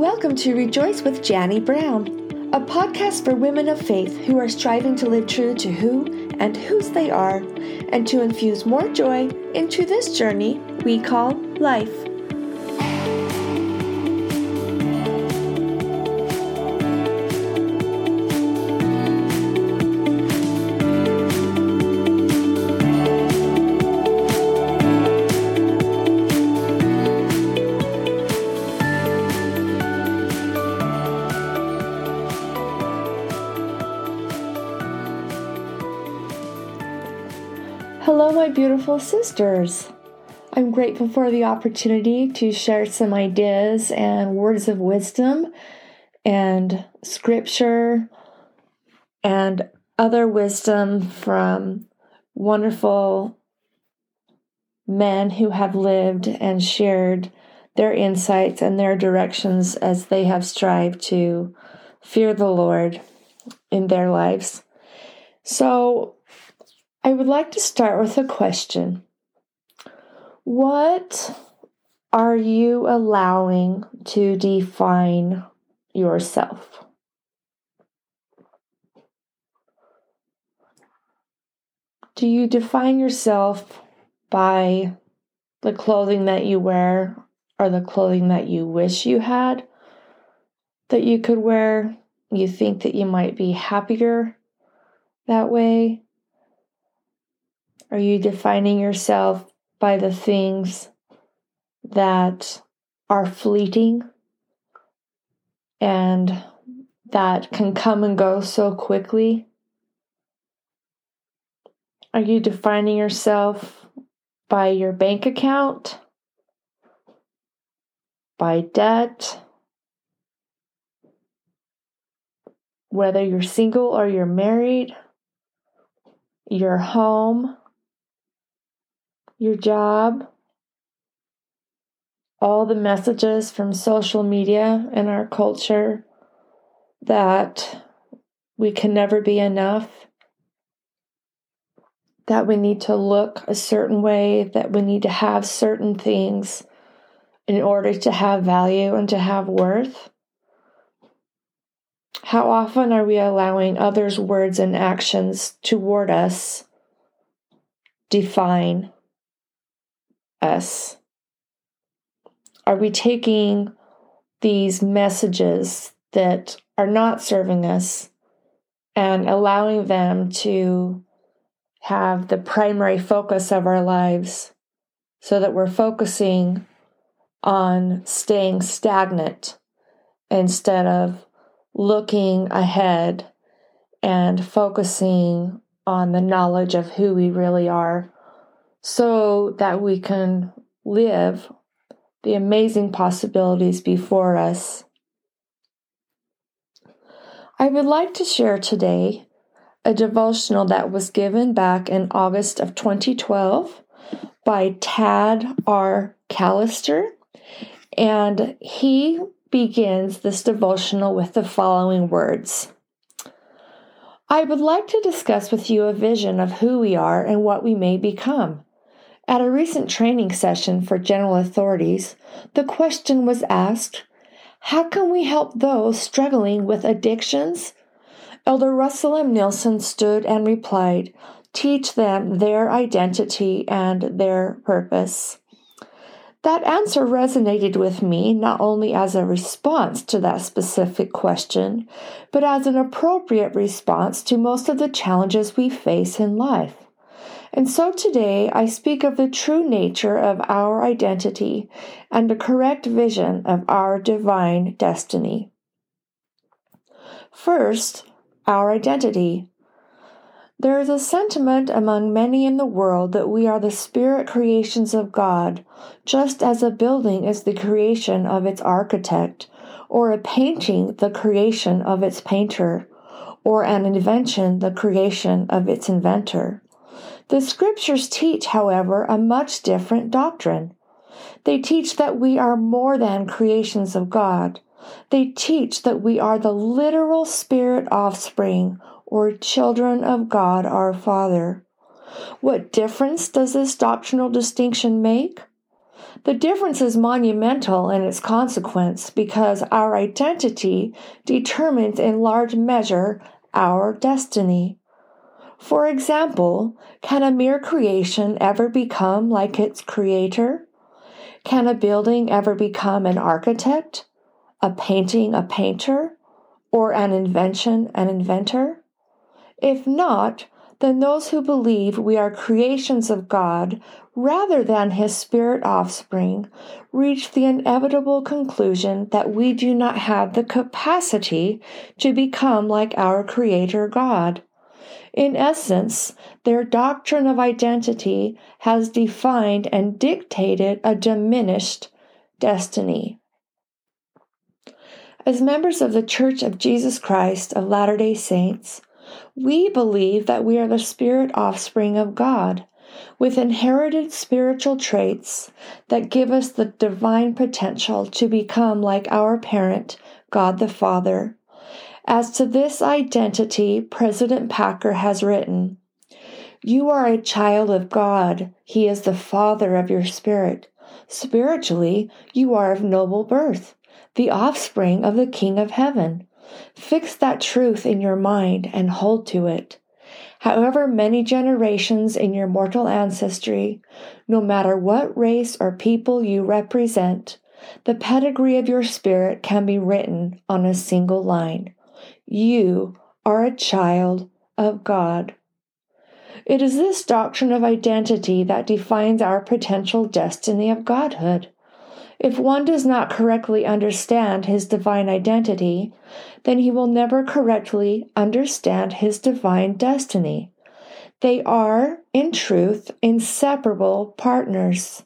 Welcome to Rejoice with Janie Brown, a podcast for women of faith who are striving to live true to who and whose they are, and to infuse more joy into this journey we call life. Hello, my beautiful sisters. I'm grateful for the opportunity to share some ideas and words of wisdom and scripture and other wisdom from wonderful men who have lived and shared their insights and their directions as they have strived to fear the Lord in their lives. So, I would like to start with a question. What are you allowing to define yourself? Do you define yourself by the clothing that you wear or the clothing that you wish you had that you could wear? You think that you might be happier that way? Are you defining yourself by the things that are fleeting and that can come and go so quickly? Are you defining yourself by your bank account, by debt, whether you're single or you're married, your home? Your job, all the messages from social media and our culture that we can never be enough, that we need to look a certain way, that we need to have certain things in order to have value and to have worth. How often are we allowing others' words and actions toward us define us? Are we taking these messages that are not serving us and allowing them to have the primary focus of our lives so that we're focusing on staying stagnant instead of looking ahead and focusing on the knowledge of who we really are so that we can live the amazing possibilities before us. I would like to share today a devotional that was given back in August of 2012 by Tad R. Callister, and he begins this devotional with the following words. I would like to discuss with you a vision of who we are and what we may become. At a recent training session for general authorities, the question was asked How can we help those struggling with addictions? Elder Russell M. Nelson stood and replied, Teach them their identity and their purpose. That answer resonated with me not only as a response to that specific question, but as an appropriate response to most of the challenges we face in life. And so today I speak of the true nature of our identity and the correct vision of our divine destiny. First, our identity. There is a sentiment among many in the world that we are the spirit creations of God, just as a building is the creation of its architect, or a painting the creation of its painter, or an invention the creation of its inventor. The scriptures teach, however, a much different doctrine. They teach that we are more than creations of God. They teach that we are the literal spirit offspring or children of God our Father. What difference does this doctrinal distinction make? The difference is monumental in its consequence because our identity determines in large measure our destiny. For example, can a mere creation ever become like its creator? Can a building ever become an architect? A painting a painter? Or an invention an inventor? If not, then those who believe we are creations of God rather than his spirit offspring reach the inevitable conclusion that we do not have the capacity to become like our creator God. In essence, their doctrine of identity has defined and dictated a diminished destiny. As members of the Church of Jesus Christ of Latter day Saints, we believe that we are the spirit offspring of God, with inherited spiritual traits that give us the divine potential to become like our parent, God the Father. As to this identity, President Packer has written, You are a child of God. He is the Father of your spirit. Spiritually, you are of noble birth, the offspring of the King of heaven. Fix that truth in your mind and hold to it. However many generations in your mortal ancestry, no matter what race or people you represent, the pedigree of your spirit can be written on a single line. You are a child of God. It is this doctrine of identity that defines our potential destiny of Godhood. If one does not correctly understand his divine identity, then he will never correctly understand his divine destiny. They are, in truth, inseparable partners.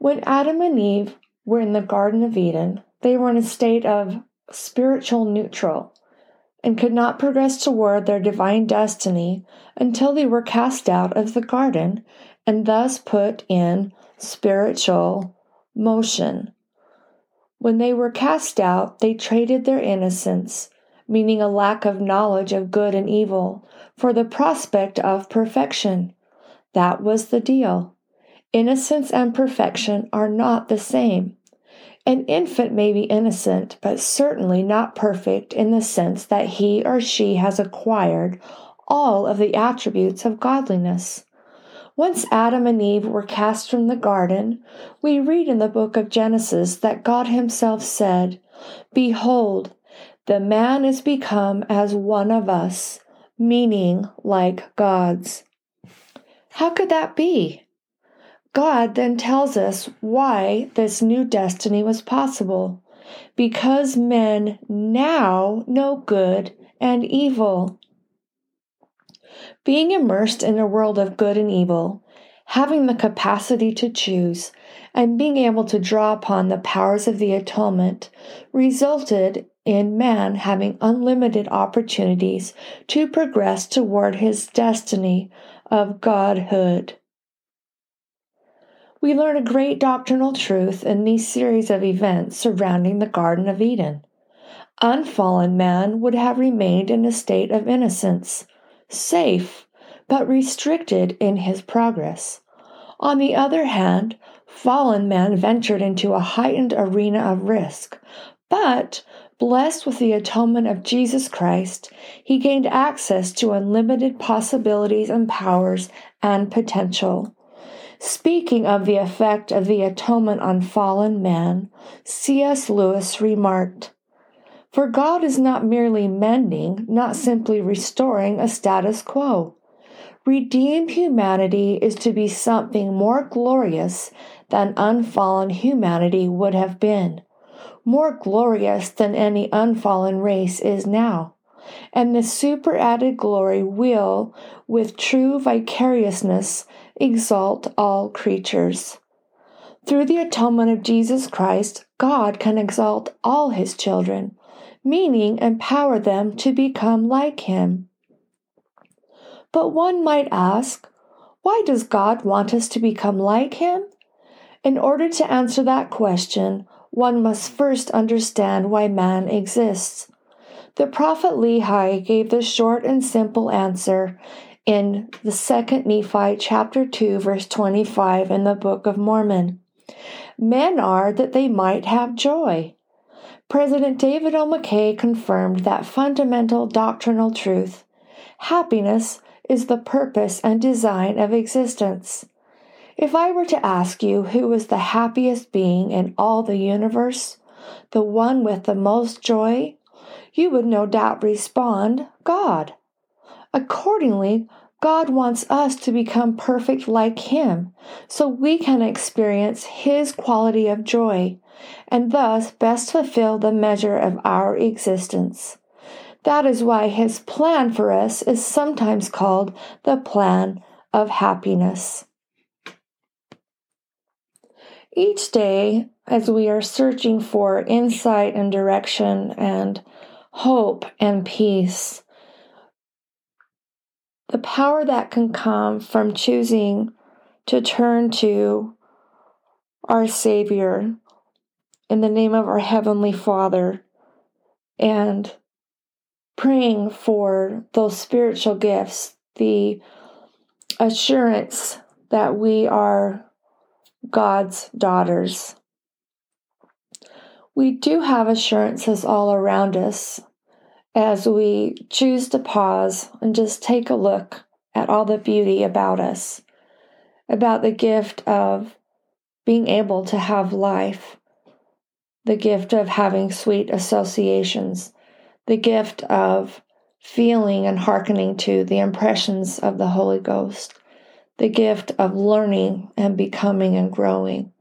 When Adam and Eve were in the Garden of Eden, they were in a state of spiritual neutral and could not progress toward their divine destiny until they were cast out of the garden and thus put in spiritual motion. When they were cast out, they traded their innocence, meaning a lack of knowledge of good and evil, for the prospect of perfection. That was the deal. Innocence and perfection are not the same. An infant may be innocent, but certainly not perfect in the sense that he or she has acquired all of the attributes of godliness. Once Adam and Eve were cast from the garden, we read in the book of Genesis that God Himself said, Behold, the man is become as one of us, meaning like gods. How could that be? God then tells us why this new destiny was possible. Because men now know good and evil. Being immersed in a world of good and evil, having the capacity to choose, and being able to draw upon the powers of the atonement resulted in man having unlimited opportunities to progress toward his destiny of godhood. We learn a great doctrinal truth in these series of events surrounding the Garden of Eden. Unfallen man would have remained in a state of innocence, safe, but restricted in his progress. On the other hand, fallen man ventured into a heightened arena of risk, but blessed with the atonement of Jesus Christ, he gained access to unlimited possibilities and powers and potential. Speaking of the effect of the atonement on fallen man, C.S. Lewis remarked, For God is not merely mending, not simply restoring a status quo. Redeemed humanity is to be something more glorious than unfallen humanity would have been, more glorious than any unfallen race is now. And the superadded glory will, with true vicariousness, exalt all creatures. Through the atonement of Jesus Christ, God can exalt all his children, meaning empower them to become like him. But one might ask, why does God want us to become like him? In order to answer that question, one must first understand why man exists. The prophet Lehi gave the short and simple answer in the second Nephi chapter 2 verse 25 in the Book of Mormon. Men are that they might have joy. President David O. McKay confirmed that fundamental doctrinal truth. Happiness is the purpose and design of existence. If I were to ask you who is the happiest being in all the universe, the one with the most joy, you would no doubt respond, God. Accordingly, God wants us to become perfect like Him so we can experience His quality of joy and thus best fulfill the measure of our existence. That is why His plan for us is sometimes called the plan of happiness. Each day, as we are searching for insight and direction and hope and peace, the power that can come from choosing to turn to our Savior in the name of our Heavenly Father and praying for those spiritual gifts, the assurance that we are God's daughters. We do have assurances all around us as we choose to pause and just take a look at all the beauty about us, about the gift of being able to have life, the gift of having sweet associations, the gift of feeling and hearkening to the impressions of the Holy Ghost the gift of learning and becoming and growing.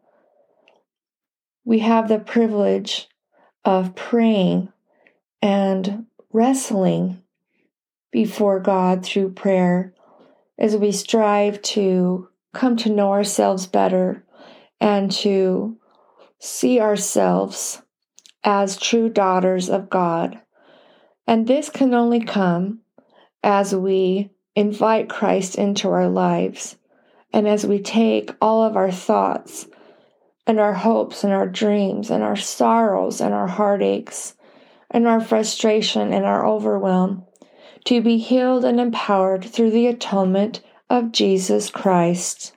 We have the privilege of praying and wrestling before God through prayer as we strive to come to know ourselves better and to see ourselves as true daughters of God. And this can only come as we invite Christ into our lives. And as we take all of our thoughts and our hopes and our dreams and our sorrows and our heartaches and our frustration and our overwhelm to be healed and empowered through the atonement of Jesus Christ.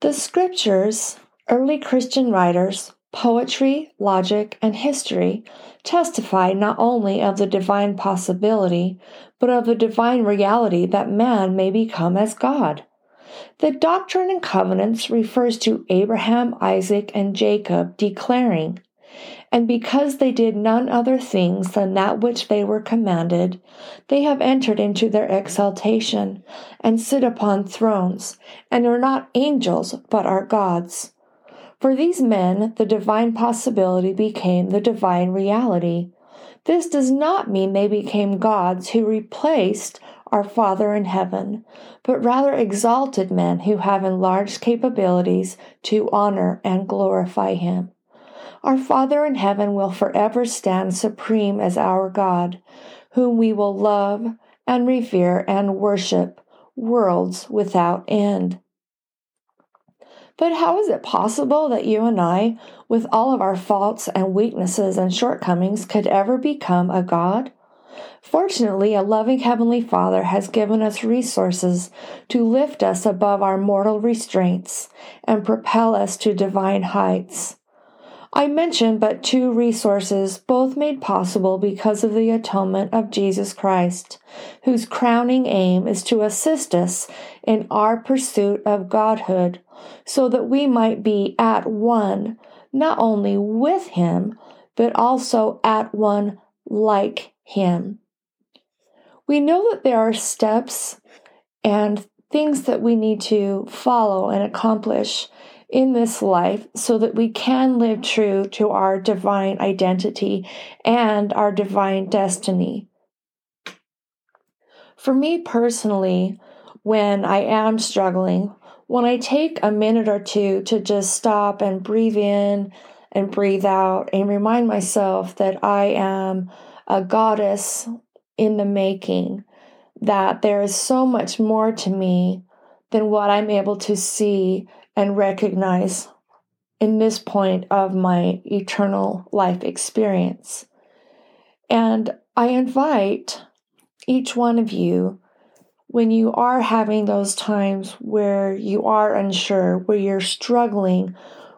The scriptures, early Christian writers, poetry, logic, and history testify not only of the divine possibility, but of the divine reality that man may become as God. The Doctrine and Covenants refers to Abraham, Isaac, and Jacob declaring, and because they did none other things than that which they were commanded, they have entered into their exaltation, and sit upon thrones, and are not angels, but are gods. For these men, the divine possibility became the divine reality. This does not mean they became gods who replaced our Father in heaven, but rather exalted men who have enlarged capabilities to honor and glorify Him. Our Father in heaven will forever stand supreme as our God, whom we will love and revere and worship worlds without end. But how is it possible that you and I, with all of our faults and weaknesses and shortcomings, could ever become a God? Fortunately, a loving Heavenly Father has given us resources to lift us above our mortal restraints and propel us to divine heights. I mention but two resources, both made possible because of the atonement of Jesus Christ, whose crowning aim is to assist us in our pursuit of Godhood, so that we might be at one, not only with Him, but also at one like Him. We know that there are steps and things that we need to follow and accomplish in this life so that we can live true to our divine identity and our divine destiny. For me personally, when I am struggling, when I take a minute or two to just stop and breathe in and breathe out and remind myself that I am a goddess in the making, that there is so much more to me than what I'm able to see and recognize in this point of my eternal life experience. And I invite each one of you, when you are having those times where you are unsure, where you're struggling,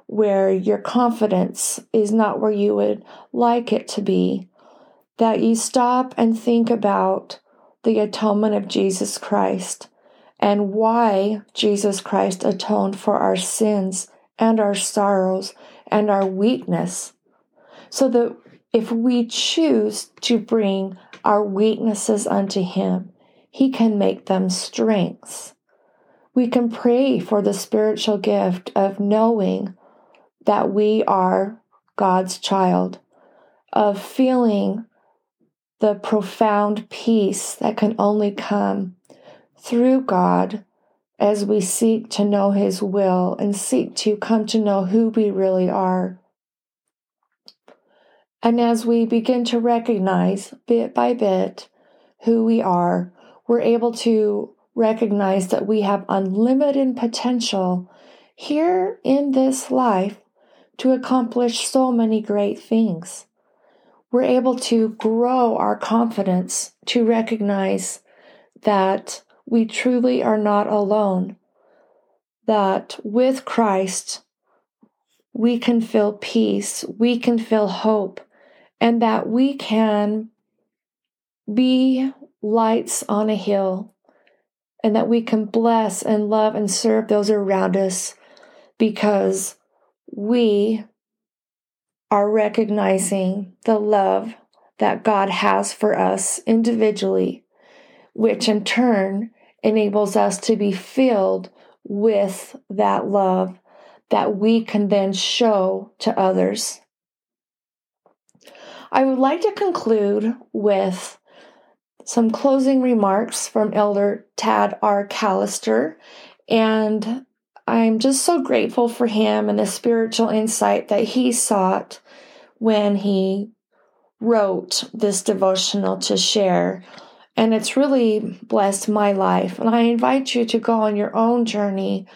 where your confidence is not where you would like it to be, that you stop and think about the atonement of Jesus Christ and why Jesus Christ atoned for our sins and our sorrows and our weakness. So that if we choose to bring our weaknesses unto Him, He can make them strengths. We can pray for the spiritual gift of knowing that we are God's child, of feeling the profound peace that can only come through God as we seek to know His will and seek to come to know who we really are. And as we begin to recognize bit by bit who we are, we're able to recognize that we have unlimited potential here in this life to accomplish so many great things. We're able to grow our confidence to recognize that we truly are not alone, that with Christ, we can feel peace, we can feel hope, and that we can be lights on a hill, and that we can bless and love and serve those around us because we are recognizing the love that God has for us individually, which in turn enables us to be filled with that love that we can then show to others. I would like to conclude with some closing remarks from Elder Tad R. Callister. And I'm just so grateful for him and the spiritual insight that he sought when he wrote this devotional to share and it's really blessed my life. And I invite you to go on your own journey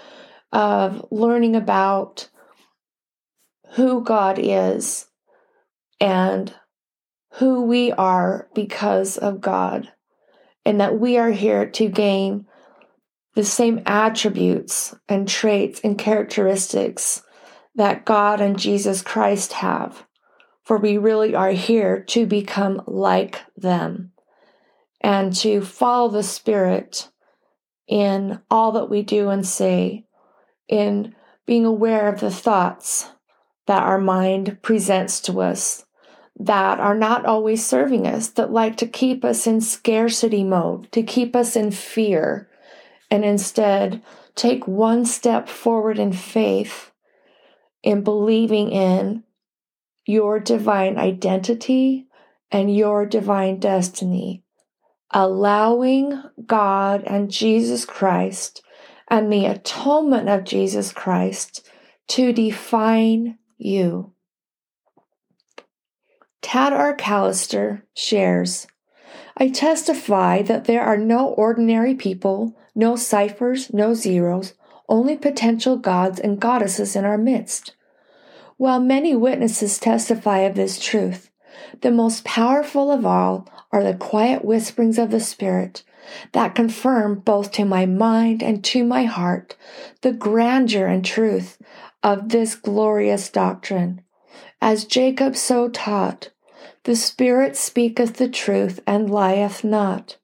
of learning about who God is and who we are because of God, and that we are here to gain the same attributes and traits and characteristics that God and Jesus Christ have. For we really are here to become like them and to follow the Spirit in all that we do and say, in being aware of the thoughts that our mind presents to us that are not always serving us, that like to keep us in scarcity mode, to keep us in fear, and instead take one step forward in faith in believing in your divine identity and your divine destiny allowing God and Jesus Christ and the atonement of Jesus Christ to define you. Tad R. Callister shares I testify that there are no ordinary people, no ciphers, no zeros, only potential gods and goddesses in our midst. While many witnesses testify of this truth, the most powerful of all are the quiet whisperings of the Spirit that confirm both to my mind and to my heart the grandeur and truth of this glorious doctrine. As Jacob so taught, the Spirit speaketh the truth and lieth not.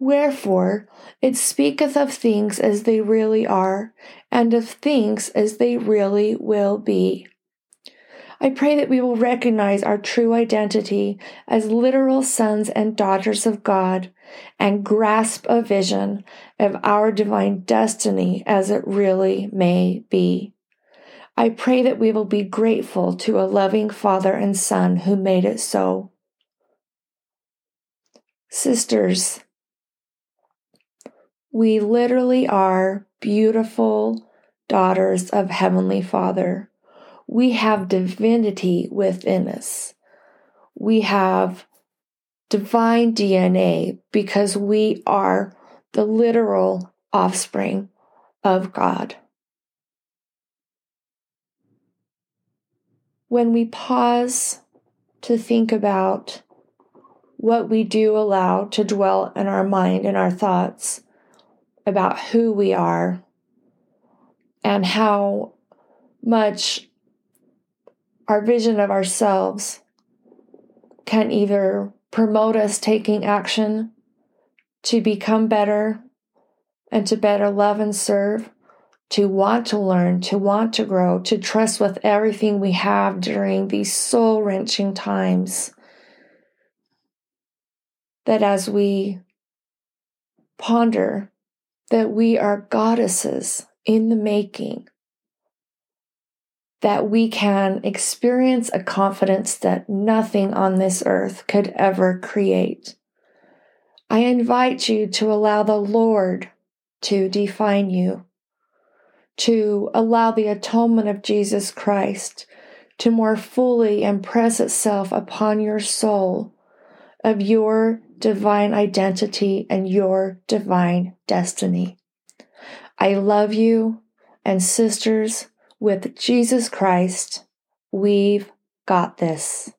Wherefore, it speaketh of things as they really are, and of things as they really will be. I pray that we will recognize our true identity as literal sons and daughters of God and grasp a vision of our divine destiny as it really may be. I pray that we will be grateful to a loving Father and Son who made it so. Sisters, we literally are beautiful daughters of Heavenly Father we have divinity within us. We have divine DNA because we are the literal offspring of God. When we pause to think about what we do allow to dwell in our mind and our thoughts about who we are and how much our vision of ourselves can either promote us taking action to become better and to better love and serve, to want to learn, to want to grow, to trust with everything we have during these soul wrenching times. That as we ponder that we are goddesses in the making, that we can experience a confidence that nothing on this earth could ever create. I invite you to allow the Lord to define you, to allow the atonement of Jesus Christ to more fully impress itself upon your soul of your divine identity and your divine destiny. I love you, and sisters, with Jesus Christ, we've got this.